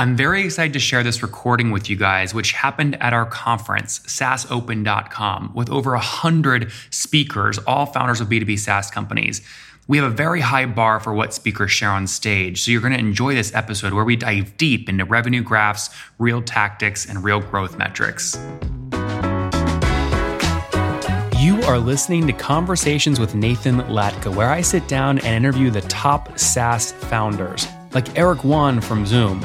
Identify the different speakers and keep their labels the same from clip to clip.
Speaker 1: I'm very excited to share this recording with you guys, which happened at our conference, SaaSopen.com, with over 100 speakers, all founders of B2B SaaS companies. We have a very high bar for what speakers share on stage, so you're going to enjoy this episode where we dive deep into revenue graphs, real tactics, and real growth metrics. You are listening to Conversations with Nathan Latka, where I sit down and interview the top SaaS founders, like Eric Yuan from Zoom.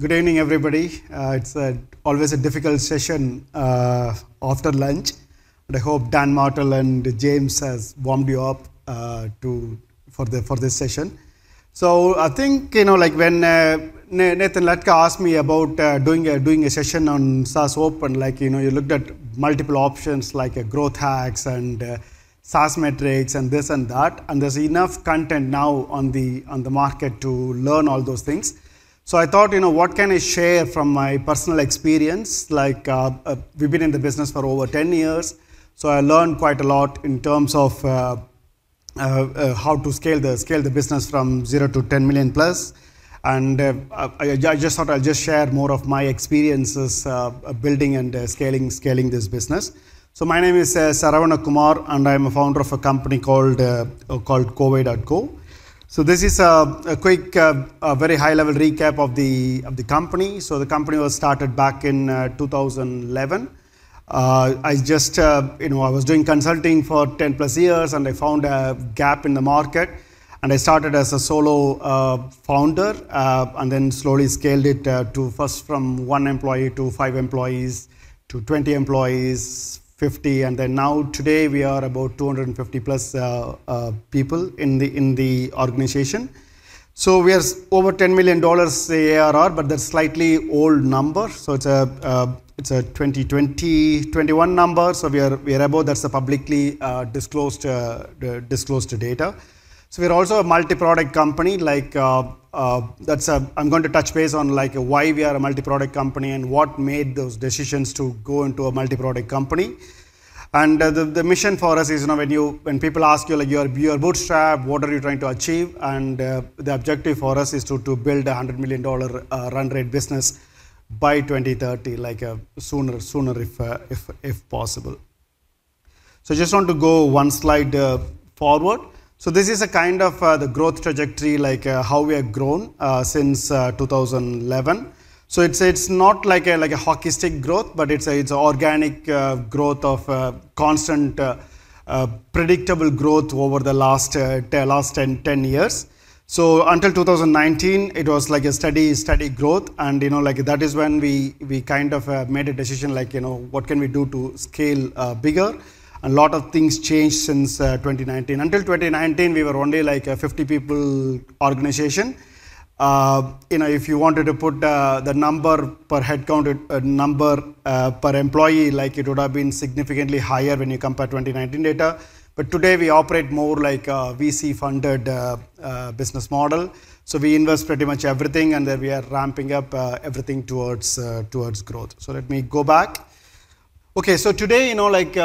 Speaker 2: Good evening, everybody. Uh, it's a, always a difficult session uh, after lunch, but I hope Dan Martell and James has warmed you up uh, to for the for this session. So I think you know, like when uh, Nathan Latka asked me about uh, doing a doing a session on SaaS Open, like you know, you looked at multiple options like growth hacks and uh, SaaS metrics and this and that, and there's enough content now on the on the market to learn all those things. So I thought, you know, what can I share from my personal experience? Like uh, uh, we've been in the business for over 10 years, so I learned quite a lot in terms of uh, uh, uh how to scale the scale the business from zero to 10 million plus. And uh, I, I, just thought I'll just share more of my experiences building and scaling scaling this business. So my name is Saravana Kumar, and I'm a founder of a company called called Kovai.co. So this is a, quick, uh, a very high-level recap of the of the company. So the company was started back in uh, 2011. Uh, I just, you know, I was doing consulting for 10 plus years, and I found a gap in the market, and I started as a solo founder, and then slowly scaled it to first from one employee to five employees to 20 employees, 50 and then now today we are about 250 plus uh, uh, people in the in the organization. So we are over 10 million dollars ARR but that's slightly old number. So it's a uh, it's a 2020 21 number. So we are we are above that's the publicly uh, disclosed uh, disclosed data. So we're also a multi-product company. Like uh, that's a, I'm going to touch base on like why we are a multi-product company and what made those decisions to go into a multi-product company. And uh, the, the mission for us is, you know, when you when people ask you like you're you're bootstrap, what are you trying to achieve? And uh, the objective for us is to to build a hundred million dollar uh, run rate business by 2030, like uh, sooner sooner if if if possible. So just want to go one slide forward. So this is a kind of uh, the growth trajectory, like uh, how we have grown uh, since uh, 2011. So it's it's not like a like a hockey stick growth, but it's a it's organic uh, growth of uh, constant, predictable growth over the last last 10, 10 years. So until 2019, it was like a steady steady growth, and you know like that is when we we kind of made a decision like you know what can we do to scale bigger a lot of things changed since uh, 2019. Until 2019, we were only like a 50 people organization. Uh, you know, if you wanted to put uh, the number per headcount, uh, number uh, per employee, like it would have been significantly higher when you compare 2019 data. But today we operate more like a VC-funded uh, business model. So we invest pretty much everything, and then we are ramping up everything towards towards growth. So let me go back. Okay, so today, you know, like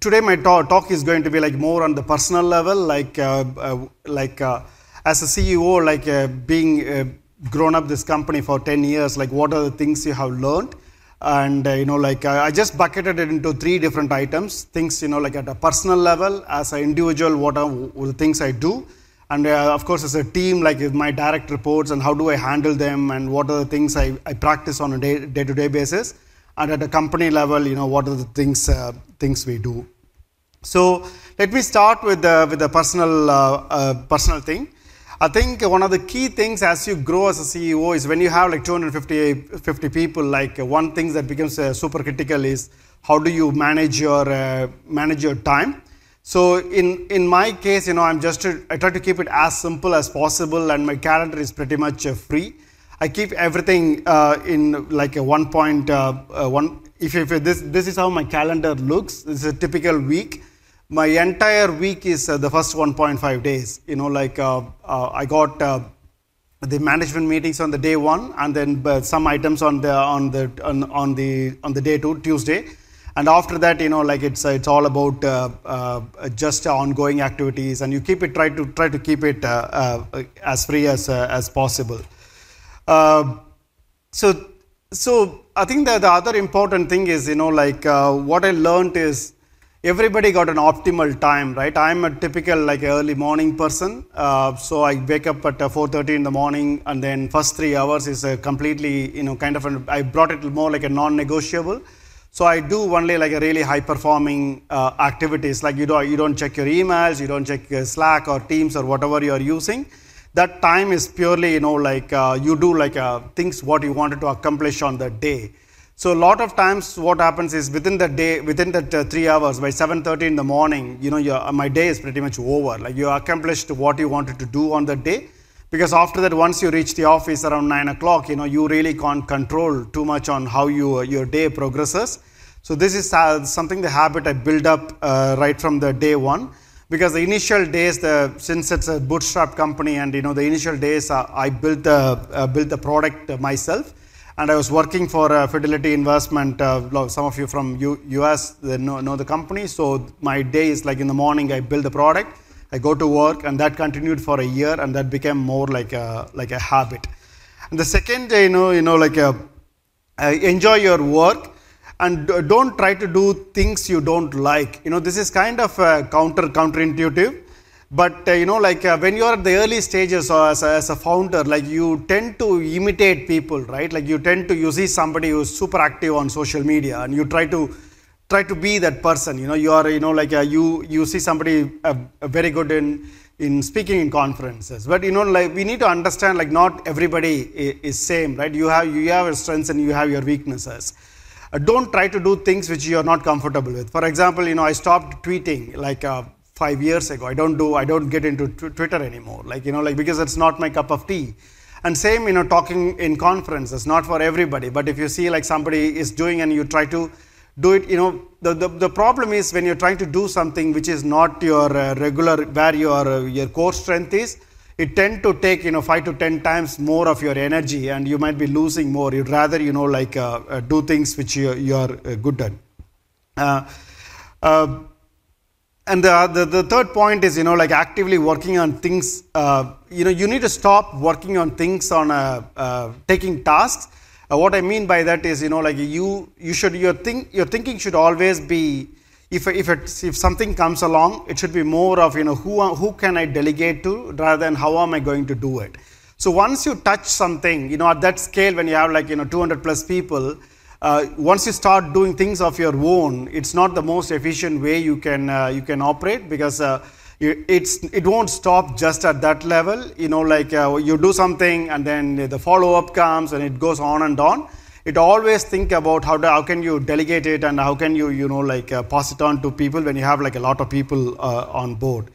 Speaker 2: today my talk, talk, is going to be like more on the personal level, like uh, uh, like uh, as a CEO, like uh, being uh, grown up this company for 10 years, like what are the things you have learned? And you know, like I just bucketed it into three different items. Things you know, like at a personal level, as an individual, what are the things I do, and of course as a team, like my direct reports and how do I handle them, and what are the things I, I practice on a day to day basis and at a company level, you know, what are the things uh, things we do. So let me start with the with the personal uh, uh, personal thing. I think one of the key things as you grow as a CEO is when you have like 250 50 people. Like one thing that becomes uh, super critical is how do you manage your uh, manage your time. So in in my case, you know, I'm just I try to keep it as simple as possible, and my calendar is pretty much free. I keep everything uh, in like a one point uh, uh, one if, if this, this is how my calendar looks, this is a typical week. My entire week is uh, the first 1.5 days. You know, like uh, uh, I got the management meetings on the day one, and then some items on the on the on, on the on the day two, Tuesday and after that you know like it's it's all about just ongoing activities and you keep it try to try to keep it as free as as possible uh, so so i think that the other important thing is you know like what i learned is everybody got an optimal time right? I'm a typical like early morning person. So i wake up at 4.30 in the morning and then first three hours is a completely you know kind of an, i brought it more like a non-negotiable. So I do only like a really high performing uh, activities. Like you don't, you don't check your emails, you don't check Slack or Teams or whatever you are using. That time is purely, you know, like uh, you do like uh, things what you wanted to accomplish on the day. So a lot of times what happens is within the day, within that uh, three hours, by 7.30 in the morning, you know, your, my day is pretty much over. Like you accomplished what you wanted to do on the day because after that once you reach the office around 9 o'clock you know you really can't control too much on how you, uh, your day progresses so this is uh, something the habit i build up uh, right from the day one because the initial days the since it's a bootstrap company and you know the initial days uh, i built the uh, built the product myself and i was working for fidelity investment uh, some of you from U- us know, know the company so my day is like in the morning i build the product I go to work, and that continued for a year, and that became more like a like a habit. And the second, day, you know, you know, like a, uh, enjoy your work, and don't try to do things you don't like. You know, this is kind of counter counterintuitive, but uh, you know, like uh, when you are at the early stages or as a, as a founder, like you tend to imitate people, right? Like you tend to you see somebody who's super active on social media, and you try to try to be that person. You know you are you know like uh, you you see somebody uh, very good in in speaking in conferences. But you know like we need to understand like not everybody is, is same right? You have you have your strengths and you have your weaknesses. uh, don't try to do things which you are not comfortable with. For example you know i stopped tweeting like uh, five years ago. I don't do i don't get into twitter anymore. Like you know like because it's not my cup of tea. And same you know talking in conferences not for everybody. But if you see like somebody is doing and you try to do it you know the, the, the problem is when you're trying to do something which is not your uh, regular where your uh, your core strength is it tend to take you know 5 to 10 times more of your energy and you might be losing more. You'd rather you know like uh, uh do things which you, you are uh, good at. Uh, and the, the, the, third point is you know like actively working on things you know you need to stop working on things on taking tasks. Uh, what I mean by that is, you know, like you, you should, your think, your thinking should always be, if if if something comes along, it should be more of, you know, who who can I delegate to rather than how am I going to do it. So once you touch something, you know, at that scale, when you have like you know 200 plus people, uh, once you start doing things of your own, it's not the most efficient way you can uh, you can operate because uh, it's it won't stop just at that level you know like uh, you do something and then the follow up comes and it goes on and on it always think about how, do, how can you delegate it and how can you you know like uh, pass it on to people when you have like a lot of people uh, on board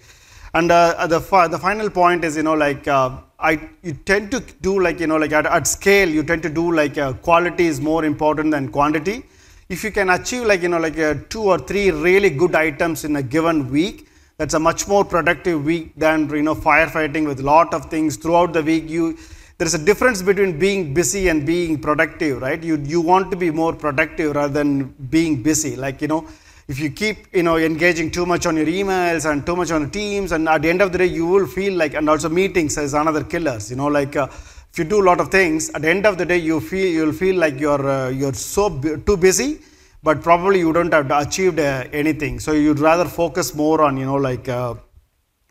Speaker 2: and uh, the the final point is you know like uh, I you tend to do like you know like at, at scale you tend to do like uh, quality is more important than quantity if you can achieve like you know like two or three really good items in a given week that's a much more productive week than you know firefighting with a lot of things throughout the week. You there's a difference between being busy and being productive, right? You you want to be more productive rather than being busy. Like you know, if you keep you know engaging too much on your emails and too much on teams, and at the end of the day, you will feel like and also meetings as another killers. You know, like. Uh, if you do a lot of things, at the end of the day, you feel you'll feel like you're uh, you're so too busy but probably you don't have achieved uh, anything. So you'd rather focus more on, you know, like uh,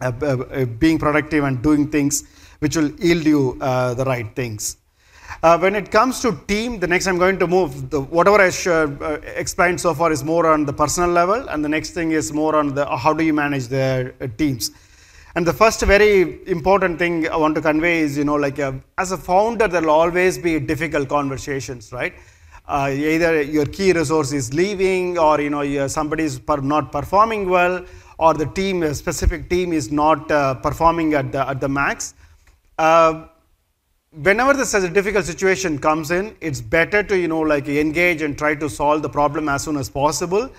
Speaker 2: uh, uh being productive and doing things which will yield you uh, the right things. when it comes to team, the next I'm going to move, the, whatever I explained so far is more on the personal level, and the next thing is more on the how do you manage the teams. And the first very important thing I want to convey is, you know, like as a founder, there will always be difficult conversations, right? uh, either your key resource is leaving or you know somebody is per not performing well or the team a specific team is not uh, performing at the, at the max uh, whenever this a difficult situation comes in, it's better to you know like engage and try to solve the problem as soon as possible.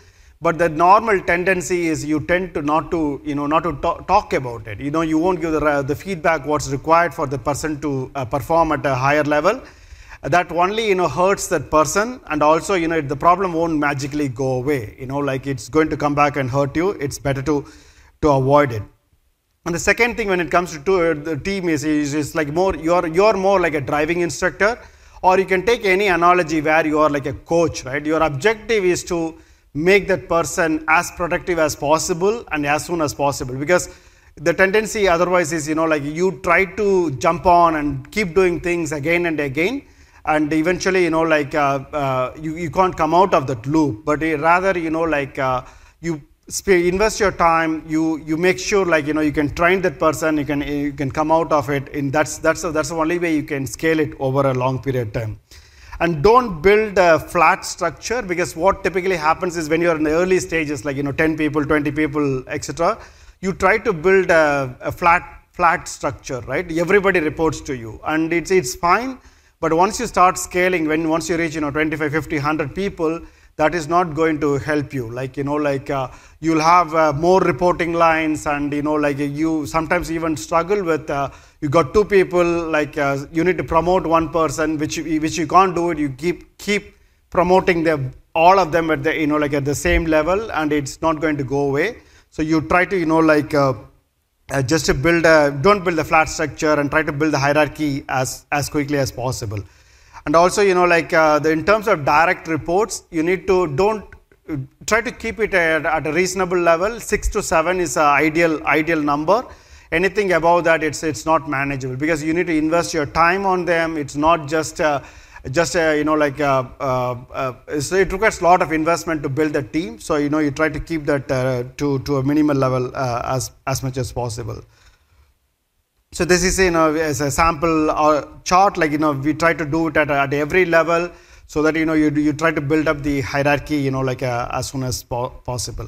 Speaker 2: But the normal tendency is you tend to not to you know not to talk, about it. You know you won't give the, the feedback what's required for the person to uh, perform at a higher level. That only you know hurts that person, and also you know the problem won't magically go away. You know like it's going to come back and hurt you. It's better to to avoid it. And the second thing when it comes to, the team is, is, is like more, you're, you're more like a driving instructor, or you can take any analogy where you are like a coach, right? Your objective is to make that person as productive as possible and as soon as possible because the tendency otherwise is you know like you try to jump on and keep doing things again and again and eventually you know like uh, uh, you, you can't come out of that loop but rather you know like uh, you invest your time. You you make sure like you know you can train that person. You can you can come out of it. And that's that's that's the only way you can scale it over a long period of time. And don't build a flat structure because what typically happens is when you're in the early stages like you know 10 people 20 people etc you try to build a, a flat flat structure right? Everybody reports to you. And it's it's fine. But once you start scaling when once you reach you know 25 50 100 people that is not going to help you. Like you know like uh, you'll have uh, more reporting lines and you know like you sometimes even struggle with uh, you got two people like uh, you need to promote one person which which you can't do it. You keep keep promoting them all of them at the you know like at the same level and it's not going to go away. So you try to you know like uh, uh, just to build a don't build a flat structure and try to build the hierarchy as as quickly as possible and also you know like uh, the, in terms of direct reports you need to don't try to keep it at, at a reasonable level. 6 to 7 is an ideal ideal number. Anything above that it's it's not manageable because you need to invest your time on them. It's not just uh, just uh, you know like uh, uh, uh so it requires a lot of investment to build a team. So you know you try to keep that uh, to to a minimal level as as much as possible so this is you know as a sample or chart like you know we try to do it at, at every level so that you know you, you try to build up the hierarchy you know like uh, as soon as po- possible.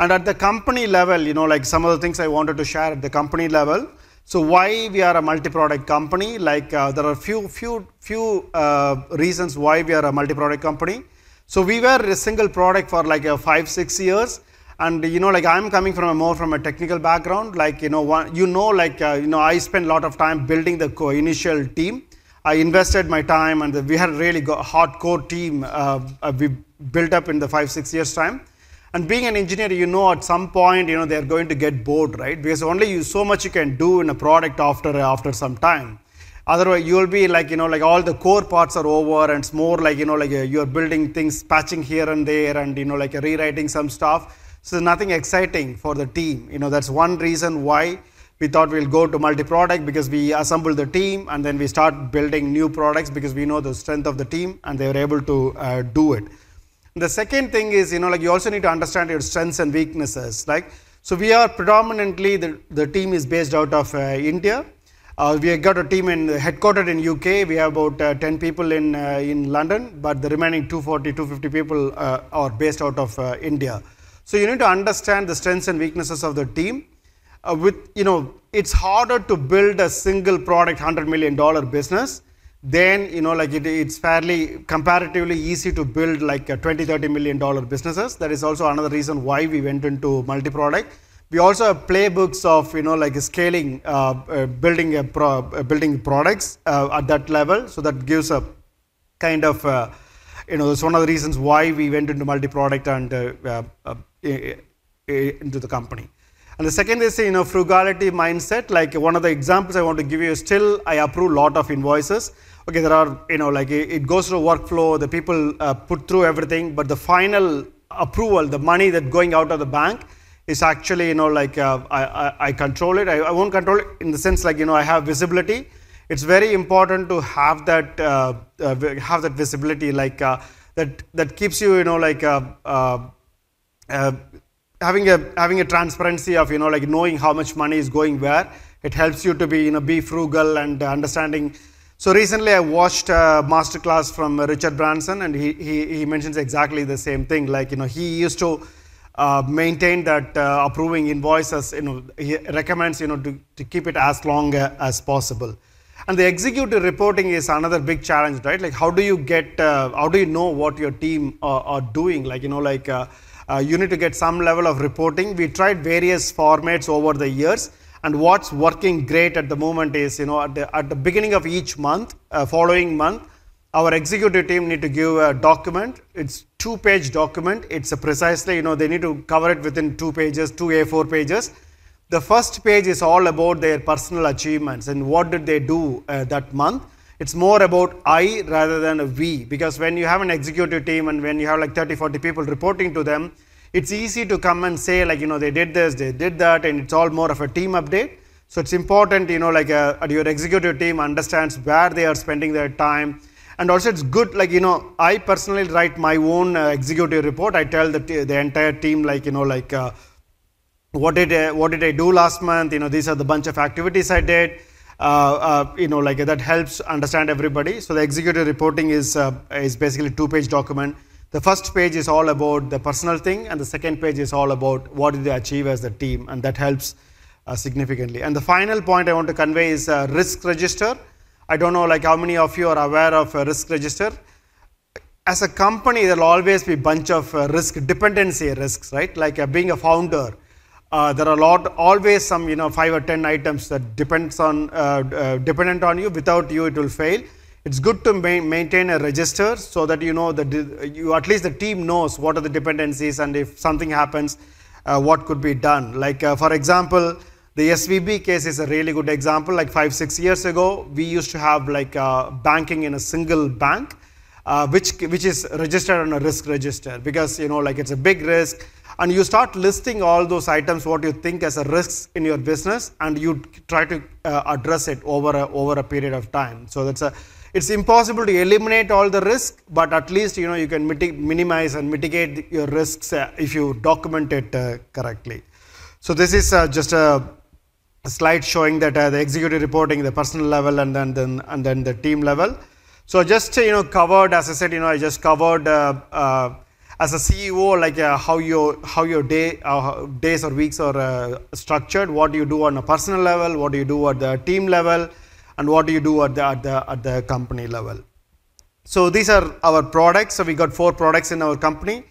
Speaker 2: And at the company level you know like some of the things i wanted to share at the company level. So why we are a multi-product company like uh, there are few few few uh, reasons why we are a multi-product company. So we were a single product for like uh, 5 6 years and you know like i'm coming from a more from a technical background like you know one, you know like uh, you know i spent a lot of time building the co- initial team. I invested my time and we had a really go- hardcore team uh, uh, we built up in the five six years time. And being an engineer you know at some point you know they're going to get bored right? Because only you so much you can do in a product after after some time. Otherwise you'll be like you know like all the core parts are over and it's more like you know like uh, you're building things patching here and there and you know like rewriting some stuff so nothing exciting for the team. You know, that's one reason why we thought we'll go to multi-product because we assemble the team and then we start building new products because we know the strength of the team and they were able to uh, do it. The second thing is, you know, like you also need to understand your strengths and weaknesses. Like, so we are predominantly the, the team is based out of uh, India. Uh, we have got a team in headquartered in UK. We have about uh, 10 people in uh, in London, but the remaining 240, 250 people uh, are based out of India. So you need to understand the strengths and weaknesses of the team. Uh, with you know, it's harder to build a single product, hundred million dollar business. Then you know, like it, it's fairly comparatively easy to build like a 20, 30 million dollar businesses. That is also another reason why we went into multi-product. We also have playbooks of you know like scaling, uh, uh, building a pro, uh, building products uh, at that level. So that gives a kind of uh, you know, that's one of the reasons why we went into multi-product and uh, uh, into the company. And the second is, you know, frugality mindset. Like one of the examples I want to give you is still I approve a lot of invoices. Okay, there are, you know, like it, goes through workflow, the people uh, put through everything, but the final approval, the money that going out of the bank is actually, you know, like uh, I, I, I, control it. I, I, won't control it in the sense like, you know, I have visibility. It's very important to have that, uh, uh have that visibility, like uh, that, that keeps you, you know, like, uh, uh, having a having a transparency of you know like knowing how much money is going where. It helps you to be you know be frugal and understanding. So recently i watched a masterclass from richard branson and he, he, he mentions exactly the same thing. Like you know he used to uh, maintain that uh, approving invoices you know he recommends you know to, to keep it as long as possible And the executive reporting is another big challenge, right? Like, how do you get, uh, how do you know what your team are, are doing? Like, you know, like uh, uh, you need to get some level of reporting. We tried various formats over the years, and what's working great at the moment is, you know, at the, at the beginning of each month, uh, following month, our executive team need to give a document. It's two-page document. It's precisely, you know, they need to cover it within two pages, two A4 pages the first page is all about their personal achievements and what did they do uh, that month. It's more about I rather than a we because when you have an executive team and when you have like 30, 40 people reporting to them, it's easy to come and say like, you know, they did this, they did that, and it's all more of a team update. So it's important, you know, like uh, your executive team understands where they are spending their time. And also it's good, like, you know, I personally write my own uh, executive report. I tell the, t- the entire team, like, you know, like, uh, what did I, what did I do last month? You know, these are the bunch of activities I did. Uh, uh, you know, like that helps understand everybody. So the executive reporting is uh, is basically two page document. The first page is all about the personal thing, and the second page is all about what did they achieve as the team, and that helps uh, significantly. And the final point I want to convey is risk register. I don't know, like how many of you are aware of a risk register. As a company, there will always be a bunch of uh, risk dependency risks, right? Like uh, being a founder, uh, there are a lot, always some, you know, five or ten items that depends on, uh, uh, dependent on you. Without you, it will fail. It's good to ma- maintain a register so that you know that you at least the team knows what are the dependencies and if something happens, uh, what could be done. Like uh, for example, the SVB case is a really good example. Like five six years ago, we used to have like uh, banking in a single bank, which which is registered on a risk register because you know like it's a big risk and you start listing all those items what you think as a risks in your business and you try to uh, address it over a, over a period of time. So that's a it's impossible to eliminate all the risk but at least you know you can minimize and mitigate your risks uh, if you document it uh, correctly. So this is uh, just a, a, slide showing that uh, the executive reporting the personal level and then, then and then the team level. So just you know covered as i said you know i just covered uh, as a CEO, like uh, how your how your day uh, days or weeks are uh, structured, what do you do on a personal level, what do you do at the team level, and what do you do at the at the at the company level. So these are our products. So we got four products in our company.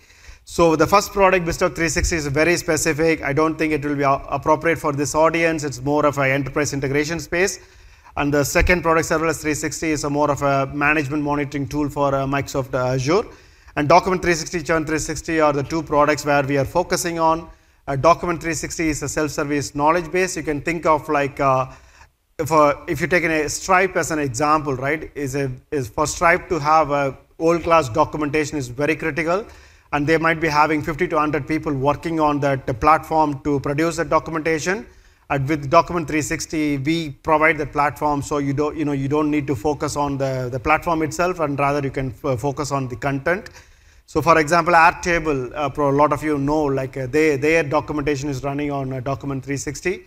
Speaker 2: So the first product, BizTalk 360, is very specific. I don't think it will be appropriate for this audience. It's more of an enterprise integration space. And the second product, Serverless 360, is a more of a management monitoring tool for uh, Microsoft Azure. And Document 360, Churn 360 are the two products where we are focusing on. Uh, Document 360 is a self-service knowledge base. You can think of like uh, if, uh, if you take a Stripe as an example, right? Is a, is for Stripe to have a world-class documentation is very critical, and they might be having 50 to 100 people working on that platform to produce that documentation. And with Document 360, we provide the platform so you don't, you know, you don't need to focus on the, the platform itself, and rather you can f- focus on the content. So for example, Airtable, uh, a lot of you know, like uh, they, their documentation is running on uh, Document 360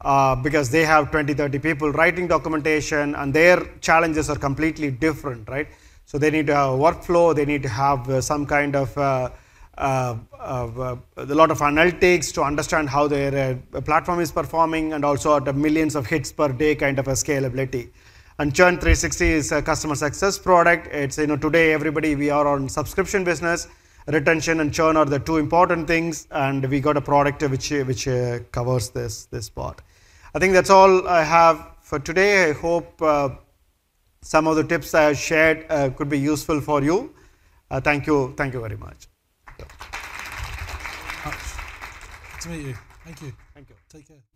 Speaker 2: uh, because they have 20, 30 people writing documentation and their challenges are completely different, right? So they need to have a workflow, they need to have uh, some kind of uh, uh, uh, a lot of analytics to understand how their platform is performing and also at millions of hits per day kind of a scalability. And Churn 360 is a customer success product. It's, you know, today everybody, we are on subscription business. Retention and churn are the two important things. And we got a product which, which uh, covers this, this part. I think that's all I have for today. I hope uh, some of the tips I have shared uh, could be useful for you. Uh, thank you. Thank you very much.
Speaker 3: To meet you. Thank you.
Speaker 2: Thank you.
Speaker 3: Take care.